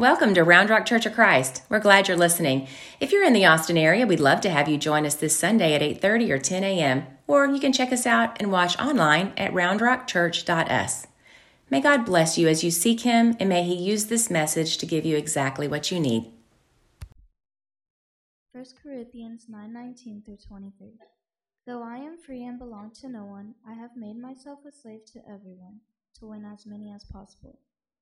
Welcome to Round Rock Church of Christ. We're glad you're listening. If you're in the Austin area, we'd love to have you join us this Sunday at 8:30 or 10 a.m. Or you can check us out and watch online at roundrockchurch.us. May God bless you as you seek Him, and may He use this message to give you exactly what you need. 1 Corinthians 9:19 through 23. Though I am free and belong to no one, I have made myself a slave to everyone, to win as many as possible.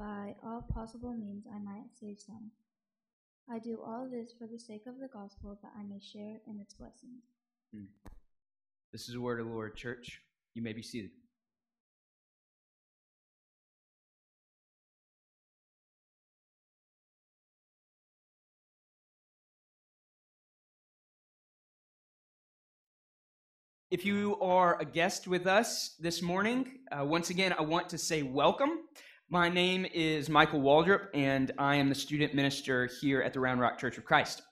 by all possible means I might save some. I do all this for the sake of the gospel, that I may share in its blessings. Hmm. This is the word of the Lord, church. You may be seated. If you are a guest with us this morning, uh, once again, I want to say welcome. My name is Michael Waldrop, and I am the student minister here at the Round Rock Church of Christ.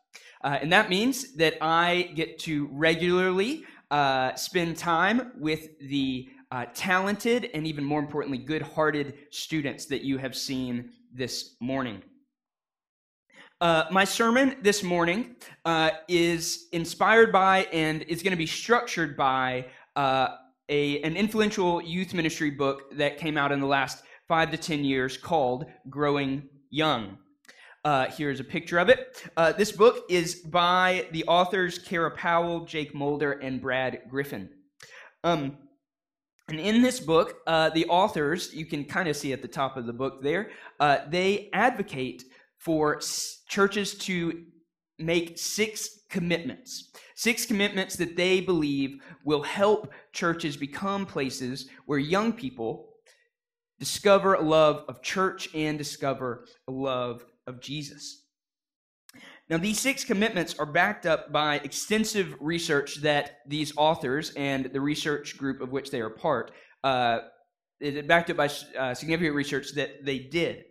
Uh, and that means that I get to regularly uh, spend time with the uh, talented and even more importantly, good hearted students that you have seen this morning. Uh, my sermon this morning uh, is inspired by and is going to be structured by uh, a, an influential youth ministry book that came out in the last five to 10 years called Growing Young. Uh, here's a picture of it. Uh, this book is by the authors Kara Powell, Jake Mulder, and Brad Griffin. Um, and in this book, uh, the authors, you can kind of see at the top of the book there, uh, they advocate for s- churches to make six commitments. Six commitments that they believe will help churches become places where young people discover a love of church and discover a love of Jesus. Now, these six commitments are backed up by extensive research that these authors and the research group of which they are part, uh, it backed up by uh, significant research that they did.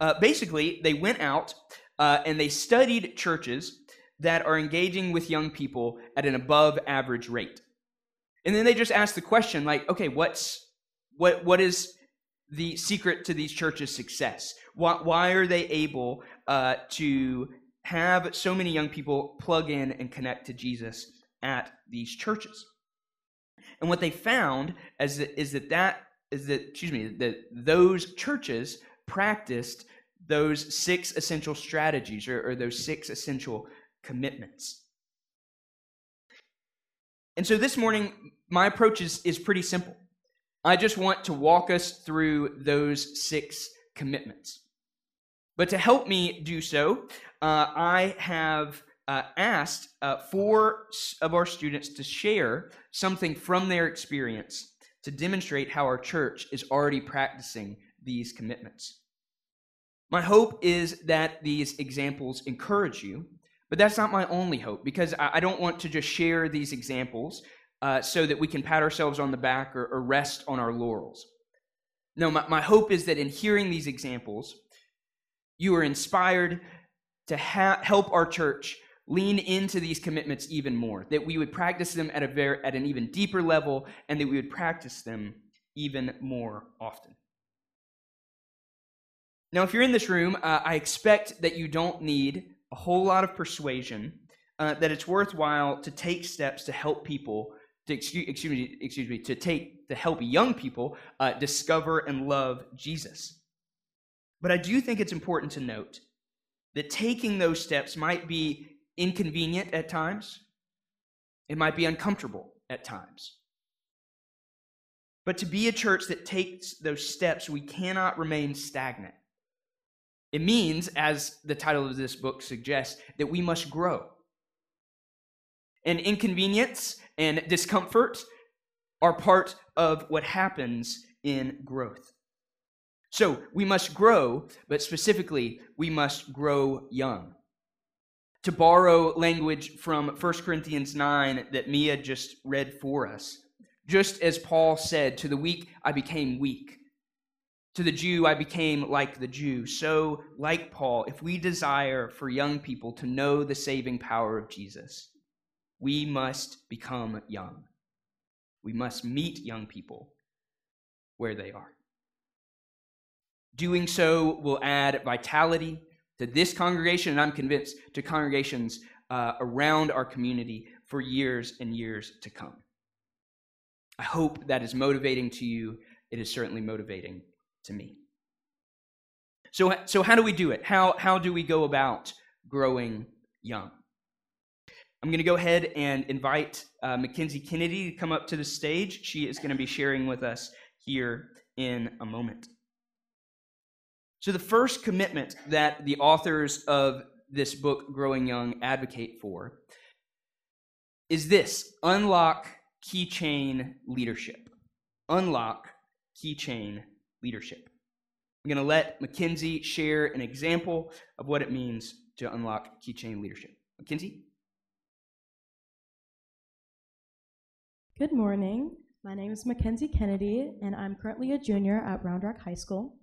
Uh, basically, they went out uh, and they studied churches that are engaging with young people at an above average rate. And then they just asked the question, like, okay, what's what what is the secret to these churches' success? Why, why are they able uh, to have so many young people plug in and connect to Jesus at these churches? And what they found is that, is that that is that excuse me that those churches practiced those six essential strategies or, or those six essential commitments. And so this morning, my approach is, is pretty simple. I just want to walk us through those six commitments. But to help me do so, uh, I have uh, asked uh, four of our students to share something from their experience to demonstrate how our church is already practicing these commitments. My hope is that these examples encourage you, but that's not my only hope because I don't want to just share these examples uh, so that we can pat ourselves on the back or, or rest on our laurels. No, my, my hope is that in hearing these examples, you are inspired to ha- help our church lean into these commitments even more, that we would practice them at, a very, at an even deeper level, and that we would practice them even more often. Now, if you're in this room, uh, I expect that you don't need a whole lot of persuasion, uh, that it's worthwhile to take steps to help people to excuse, excuse me, excuse me, to take to help young people uh, discover and love Jesus. But I do think it's important to note that taking those steps might be inconvenient at times. It might be uncomfortable at times. But to be a church that takes those steps, we cannot remain stagnant. It means, as the title of this book suggests, that we must grow. And inconvenience and discomfort are part of what happens in growth. So we must grow, but specifically, we must grow young. to borrow language from 1 Corinthians 9 that Mia just read for us, just as Paul said, To the weak I became weak. To the Jew I became like the Jew. So, like Paul, if we desire for young people to know the saving power of Jesus, we must become young. We must meet young people where they are. Doing so will add vitality to this congregation, and I'm convinced to congregations uh, around our community for years and years to come. I hope that is motivating to you. It is certainly motivating to me. So, so how do we do it? How, how do we go about growing young? I'm going to go ahead and invite uh, Mackenzie Kennedy to come up to the stage. She is going to be sharing with us here in a moment. So, the first commitment that the authors of this book, Growing Young, advocate for is this unlock keychain leadership. Unlock keychain leadership. I'm going to let Mackenzie share an example of what it means to unlock keychain leadership. Mackenzie? Good morning. My name is Mackenzie Kennedy, and I'm currently a junior at Round Rock High School.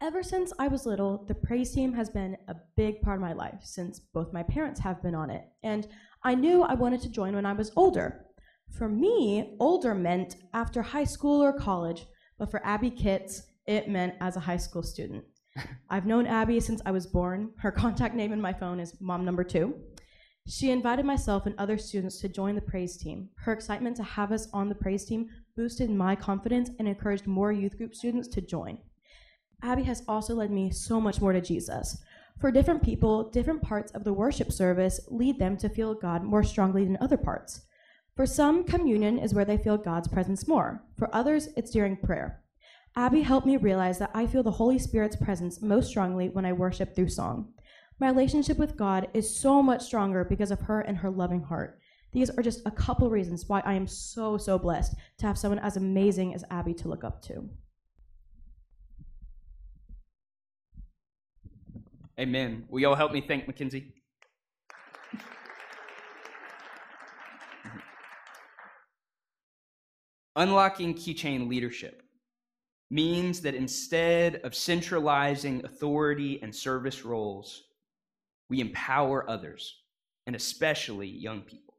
Ever since I was little, the praise team has been a big part of my life since both my parents have been on it, and I knew I wanted to join when I was older. For me, older meant after high school or college, but for Abby Kitts, it meant as a high school student. I've known Abby since I was born. Her contact name in my phone is mom number two. She invited myself and other students to join the praise team. Her excitement to have us on the praise team boosted my confidence and encouraged more youth group students to join. Abby has also led me so much more to Jesus. For different people, different parts of the worship service lead them to feel God more strongly than other parts. For some, communion is where they feel God's presence more. For others, it's during prayer. Abby helped me realize that I feel the Holy Spirit's presence most strongly when I worship through song. My relationship with God is so much stronger because of her and her loving heart. These are just a couple reasons why I am so, so blessed to have someone as amazing as Abby to look up to. Amen. Will you all help me thank Mackenzie? Unlocking keychain leadership means that instead of centralizing authority and service roles, we empower others, and especially young people.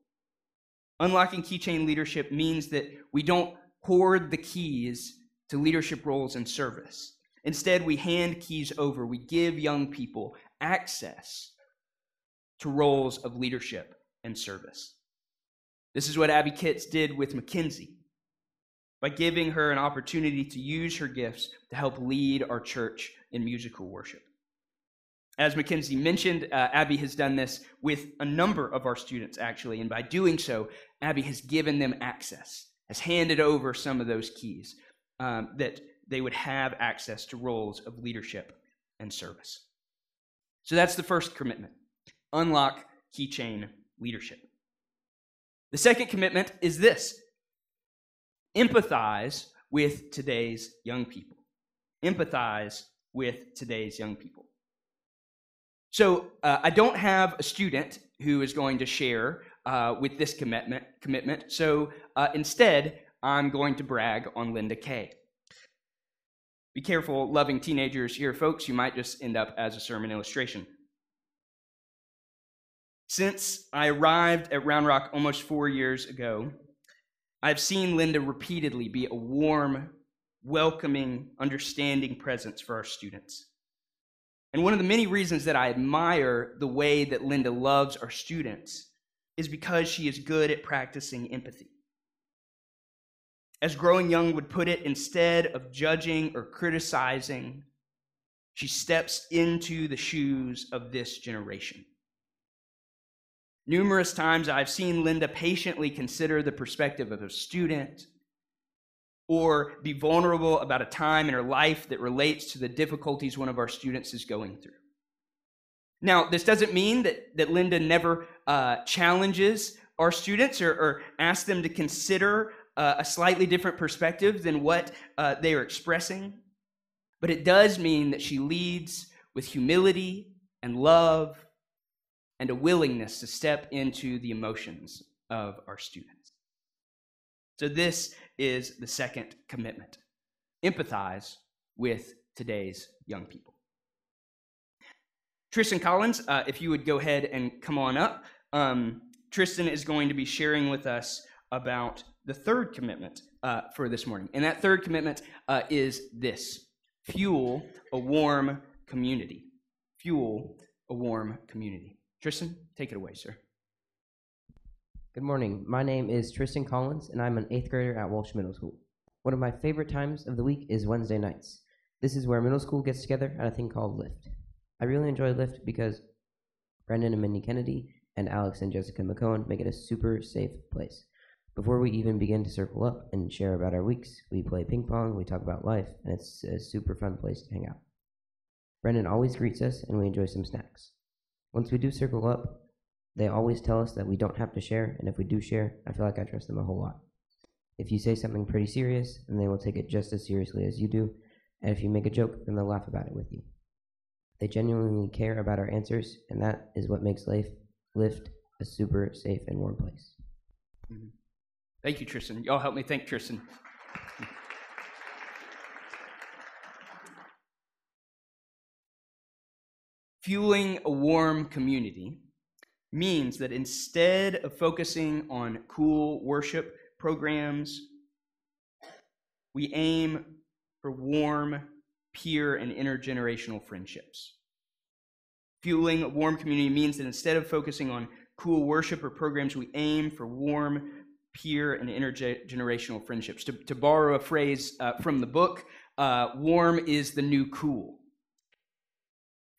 Unlocking keychain leadership means that we don't hoard the keys to leadership roles and service. Instead, we hand keys over. We give young people access to roles of leadership and service. This is what Abby Kitts did with Mackenzie by giving her an opportunity to use her gifts to help lead our church in musical worship. As Mackenzie mentioned, uh, Abby has done this with a number of our students, actually, and by doing so, Abby has given them access, has handed over some of those keys um, that they would have access to roles of leadership and service. So that's the first commitment unlock keychain leadership. The second commitment is this empathize with today's young people. Empathize with today's young people. So uh, I don't have a student who is going to share uh, with this commitment. Commitment. So uh, instead, I'm going to brag on Linda Kay. Be careful, loving teenagers here, folks. You might just end up as a sermon illustration. Since I arrived at Round Rock almost four years ago, I've seen Linda repeatedly be a warm, welcoming, understanding presence for our students. And one of the many reasons that I admire the way that Linda loves our students is because she is good at practicing empathy. As Growing Young would put it, instead of judging or criticizing, she steps into the shoes of this generation. Numerous times I've seen Linda patiently consider the perspective of a student or be vulnerable about a time in her life that relates to the difficulties one of our students is going through. Now, this doesn't mean that, that Linda never uh, challenges our students or, or asks them to consider uh, a slightly different perspective than what uh, they are expressing, but it does mean that she leads with humility and love and a willingness to step into the emotions of our students. So, this is the second commitment empathize with today's young people. Tristan Collins, uh, if you would go ahead and come on up. Um, Tristan is going to be sharing with us about the third commitment uh, for this morning. And that third commitment uh, is this fuel a warm community. Fuel a warm community. Tristan, take it away, sir. Good morning. My name is Tristan Collins, and I'm an eighth grader at Walsh Middle School. One of my favorite times of the week is Wednesday nights. This is where middle school gets together at a thing called Lift. I really enjoy Lift because Brendan and Mindy Kennedy and Alex and Jessica McCohen make it a super safe place. Before we even begin to circle up and share about our weeks, we play ping pong, we talk about life, and it's a super fun place to hang out. Brendan always greets us, and we enjoy some snacks. Once we do circle up, they always tell us that we don't have to share, and if we do share, I feel like I trust them a whole lot. If you say something pretty serious, then they will take it just as seriously as you do, and if you make a joke, then they'll laugh about it with you. They genuinely care about our answers, and that is what makes life Lift a super safe and warm place. Mm-hmm. Thank you, Tristan. Y'all help me thank Tristan. Fueling a warm community means that instead of focusing on cool worship programs, we aim for warm, peer, and intergenerational friendships. Fueling a warm community means that instead of focusing on cool worship or programs, we aim for warm, peer, and intergenerational friendships. To, to borrow a phrase uh, from the book, uh, warm is the new cool.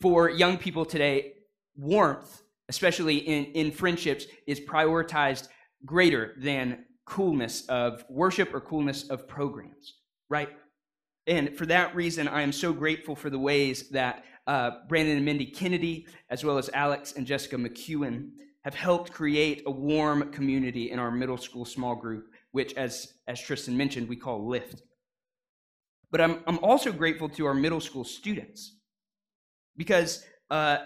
For young people today, warmth, especially in, in friendships, is prioritized greater than coolness of worship or coolness of programs, right? And for that reason, I am so grateful for the ways that uh, Brandon and Mindy Kennedy, as well as Alex and Jessica McEwen, have helped create a warm community in our middle school small group, which, as, as Tristan mentioned, we call LIFT. But I'm, I'm also grateful to our middle school students because uh,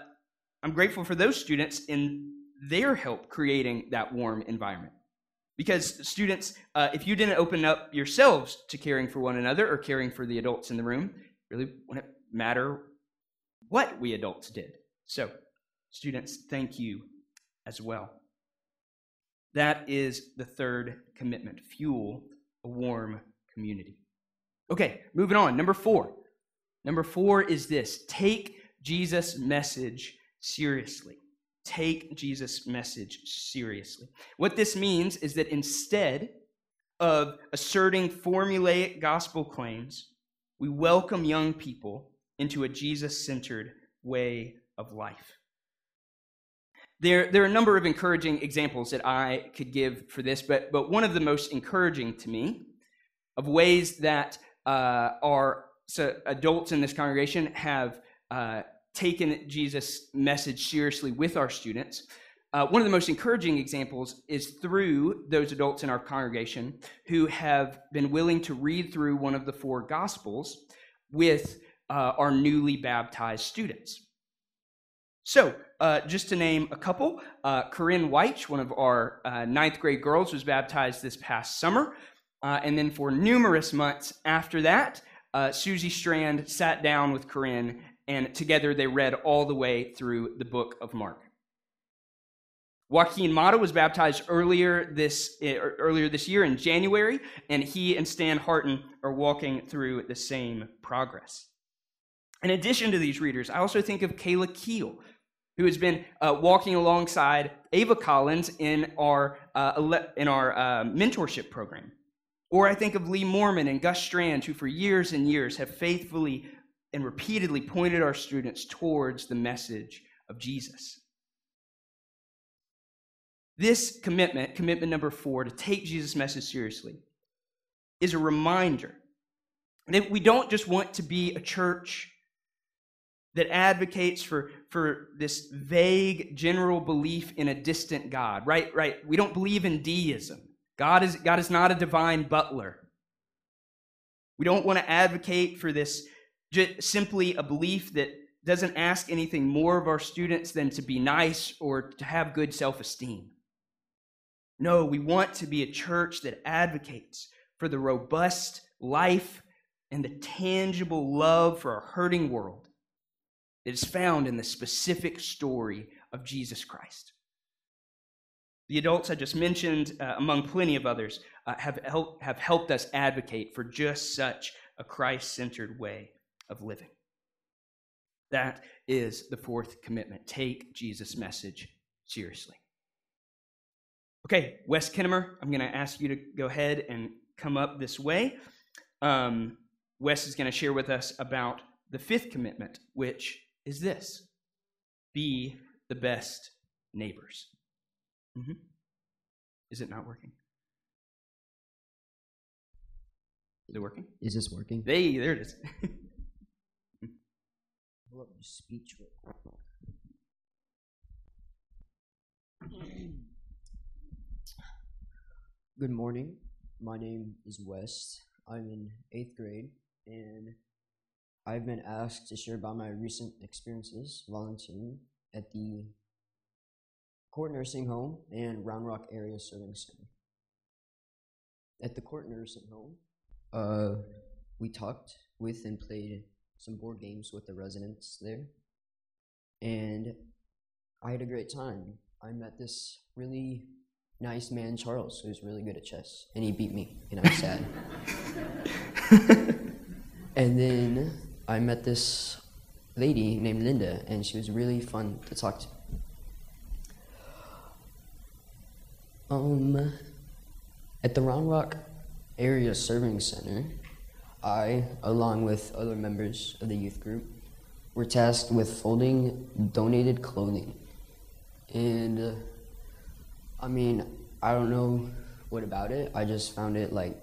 I'm grateful for those students in their help creating that warm environment. Because, students, uh, if you didn't open up yourselves to caring for one another or caring for the adults in the room, really wouldn't matter what we adults did. So, students, thank you as well. That is the third commitment fuel a warm community. Okay, moving on. Number four. Number four is this take Jesus' message seriously. Take Jesus' message seriously. What this means is that instead of asserting formulaic gospel claims, we welcome young people into a Jesus centered way of life. There, there are a number of encouraging examples that I could give for this, but, but one of the most encouraging to me of ways that uh, our so adults in this congregation have uh, taken Jesus' message seriously with our students. Uh, one of the most encouraging examples is through those adults in our congregation who have been willing to read through one of the four Gospels with uh, our newly baptized students. So, uh, just to name a couple, uh, Corinne White, one of our uh, ninth grade girls, was baptized this past summer. Uh, and then for numerous months after that, Susie Strand sat down with Corinne, and together they read all the way through the book of Mark. Joaquin Mata was baptized earlier this, eh, er, earlier this year in January, and he and Stan Harton are walking through the same progress. In addition to these readers, I also think of Kayla Keel, who has been uh, walking alongside Ava Collins in our, uh, in our uh, mentorship program. Or I think of Lee Mormon and Gus Strand, who for years and years have faithfully and repeatedly pointed our students towards the message of Jesus. This commitment, commitment number four, to take Jesus' message seriously, is a reminder that we don't just want to be a church that advocates for, for this vague general belief in a distant God, right? Right. We don't believe in deism. God is, God is not a divine butler. We don't want to advocate for this just simply a belief that doesn't ask anything more of our students than to be nice or to have good self esteem. No, we want to be a church that advocates for the robust life and the tangible love for a hurting world that is found in the specific story of Jesus Christ. The adults I just mentioned, uh, among plenty of others, uh, have, help, have helped us advocate for just such a Christ centered way of living. That is the fourth commitment. Take Jesus' message seriously. Okay, Wes Kinnemer, I'm going to ask you to go ahead and come up this way. Um, Wes is going to share with us about the fifth commitment, which is this be the best neighbors. Mm-hmm. Is it not working? Is it working? Is this working? Hey, there it is. Pull up speech. Good morning. My name is Wes. I'm in eighth grade, and I've been asked to share about my recent experiences volunteering at the Court Nursing Home and Round Rock Area Serving Center. At the Court Nursing Home, uh, we talked with and played some board games with the residents there, and I had a great time. I met this really nice man, Charles, who's really good at chess, and he beat me, and I was sad. and then I met this lady named Linda, and she was really fun to talk to. Um, at the Round Rock Area Serving Center, I, along with other members of the youth group, were tasked with folding donated clothing. And uh, I mean, I don't know what about it. I just found it like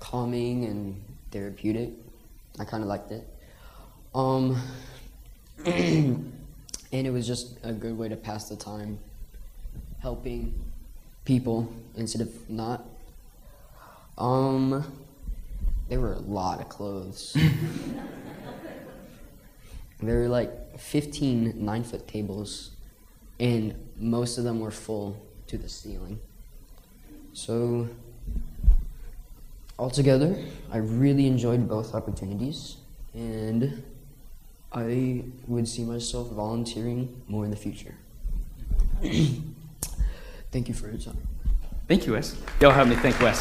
calming and therapeutic. I kind of liked it. Um, and it was just a good way to pass the time, helping people instead of not. Um, there were a lot of clothes. there were like 15 nine foot tables, and most of them were full to the ceiling. So, altogether, I really enjoyed both opportunities, and I would see myself volunteering more in the future. Thank you for your time. Thank you, Wes. Y'all have me thank Wes.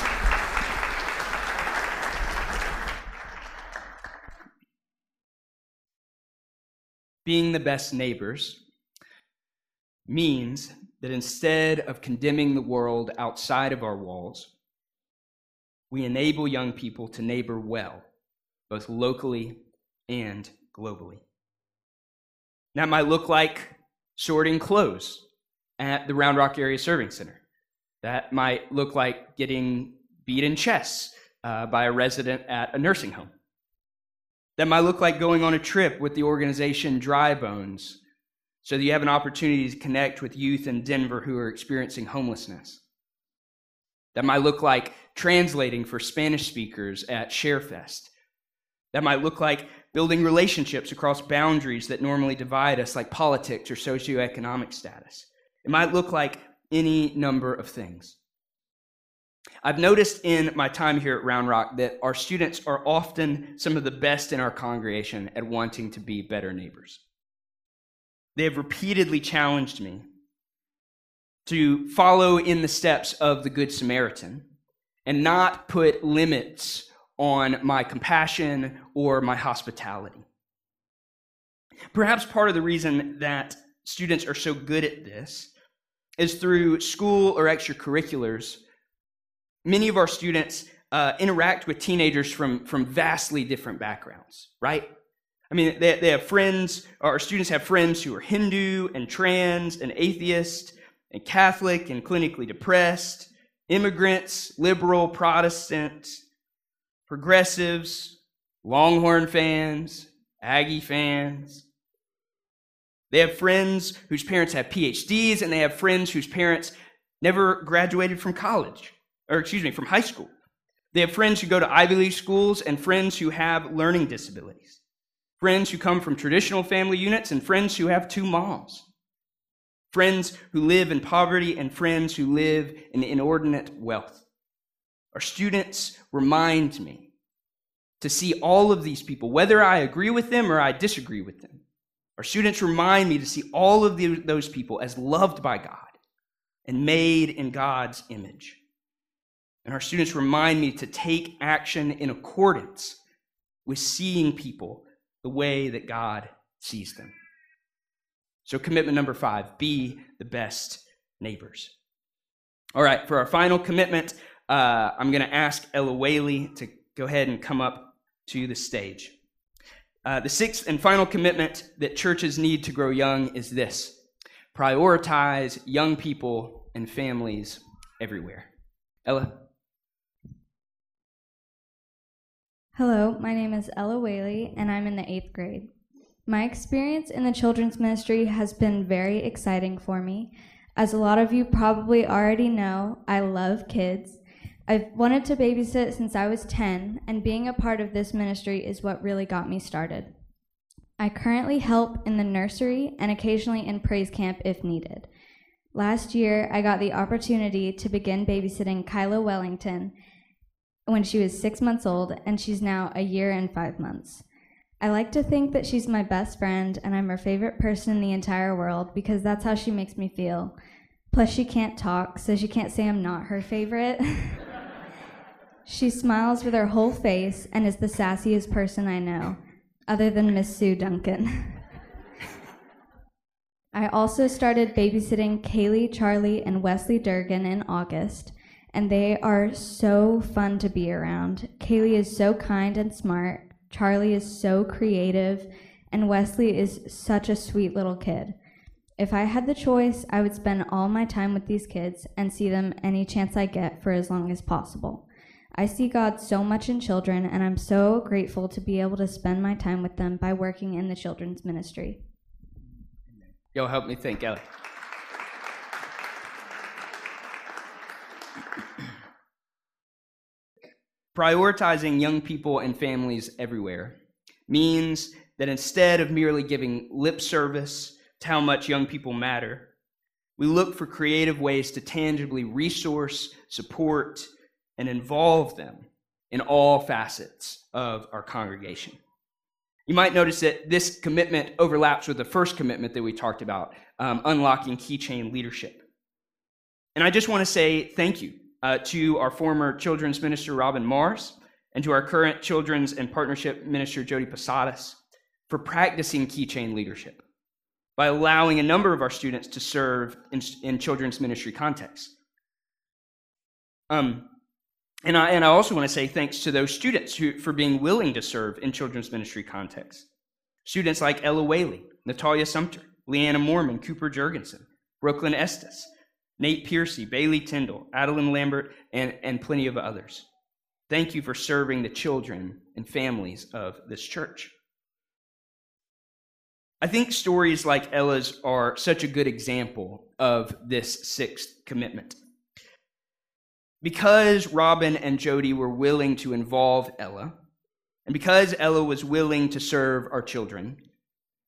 Being the best neighbors means that instead of condemning the world outside of our walls, we enable young people to neighbor well, both locally and globally. That might look like sorting clothes at the Round Rock Area Serving Center. That might look like getting beat in chess uh, by a resident at a nursing home. That might look like going on a trip with the organization Dry Bones so that you have an opportunity to connect with youth in Denver who are experiencing homelessness. That might look like translating for Spanish speakers at ShareFest. That might look like building relationships across boundaries that normally divide us, like politics or socioeconomic status. It might look like any number of things. I've noticed in my time here at Round Rock that our students are often some of the best in our congregation at wanting to be better neighbors. They have repeatedly challenged me to follow in the steps of the Good Samaritan and not put limits on my compassion or my hospitality. Perhaps part of the reason that students are so good at this is through school or extracurriculars. Many of our students uh, interact with teenagers from, from vastly different backgrounds, right? I mean, they, they have friends, our students have friends who are Hindu and trans and atheist and Catholic and clinically depressed, immigrants, liberal, Protestant, progressives, Longhorn fans, Aggie fans. They have friends whose parents have PhDs, and they have friends whose parents never graduated from college, or excuse me, from high school. They have friends who go to Ivy League schools and friends who have learning disabilities friends who come from traditional family units, and friends who have two moms, friends who live in poverty, and friends who live in inordinate wealth. Our students remind me to see all of these people, whether I agree with them or I disagree with them. Our students remind me to see all of the, those people as loved by God and made in God's image. And our students remind me to take action in accordance with seeing people the way that God sees them. So, commitment number five be the best neighbors. All right, for our final commitment, uh, I'm going to ask Ella Whaley to go ahead and come up to the stage. Uh, the sixth and final commitment that churches need to grow young is this prioritize young people and families everywhere. Ella? Hello, my name is Ella Whaley, and I'm in the eighth grade. My experience in the children's ministry has been very exciting for me. As a lot of you probably already know, I love kids. I've wanted to babysit since I was 10, and being a part of this ministry is what really got me started. I currently help in the nursery and occasionally in praise camp if needed. Last year, I got the opportunity to begin babysitting Kyla Wellington when she was six months old, and she's now a year and five months. I like to think that she's my best friend and I'm her favorite person in the entire world because that's how she makes me feel. Plus, she can't talk, so she can't say I'm not her favorite. she smiles with her whole face and is the sassiest person I know, other than Miss Sue Duncan. I also started babysitting Kaylee, Charlie, and Wesley Durgan in August and they are so fun to be around. Kaylee is so kind and smart, Charlie is so creative, and Wesley is such a sweet little kid. If I had the choice, I would spend all my time with these kids and see them any chance I get for as long as possible. I see God so much in children, and I'm so grateful to be able to spend my time with them by working in the children's ministry. Yo, help me think, Ella. Prioritizing young people and families everywhere means that instead of merely giving lip service to how much young people matter, we look for creative ways to tangibly resource, support, and involve them in all facets of our congregation. You might notice that this commitment overlaps with the first commitment that we talked about um, unlocking keychain leadership. And I just want to say thank you uh, to our former children's minister, Robin Mars, and to our current children's and partnership minister, Jody Posadas, for practicing keychain leadership by allowing a number of our students to serve in, in children's ministry contexts. Um, and, I, and I also want to say thanks to those students who, for being willing to serve in children's ministry contexts. Students like Ella Whaley, Natalia Sumter, Leanna Mormon, Cooper Jurgensen, Brooklyn Estes, Nate Piercy, Bailey Tyndall, Adeline Lambert, and, and plenty of others. Thank you for serving the children and families of this church. I think stories like Ella's are such a good example of this sixth commitment. Because Robin and Jody were willing to involve Ella, and because Ella was willing to serve our children,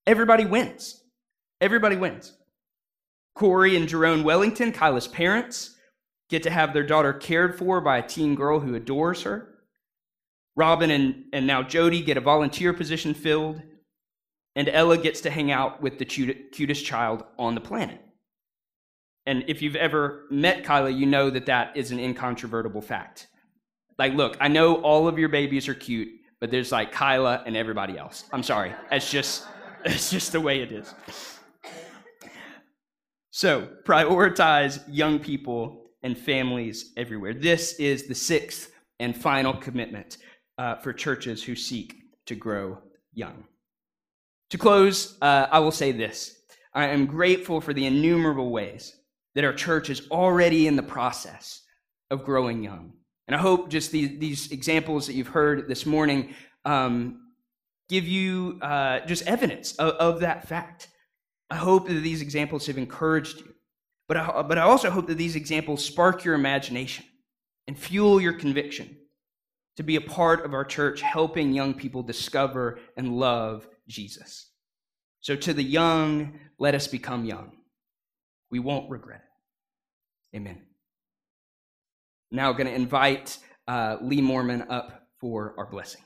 everybody wins. Everybody wins. Corey and Jerome Wellington, Kyla's parents, get to have their daughter cared for by a teen girl who adores her. Robin and, and now Jody get a volunteer position filled, and Ella gets to hang out with the cutest child on the planet. And if you've ever met Kyla, you know that that is an incontrovertible fact. Like, look, I know all of your babies are cute, but there's like Kyla and everybody else. I'm sorry. It's just, it's just the way it is. So, prioritize young people and families everywhere. This is the sixth and final commitment uh, for churches who seek to grow young. To close, uh, I will say this I am grateful for the innumerable ways that our church is already in the process of growing young. And I hope just these, these examples that you've heard this morning um, give you uh, just evidence of, of that fact. I hope that these examples have encouraged you. But I, but I also hope that these examples spark your imagination and fuel your conviction to be a part of our church, helping young people discover and love Jesus. So, to the young, let us become young. We won't regret it. Amen. Now, I'm going to invite uh, Lee Mormon up for our blessing.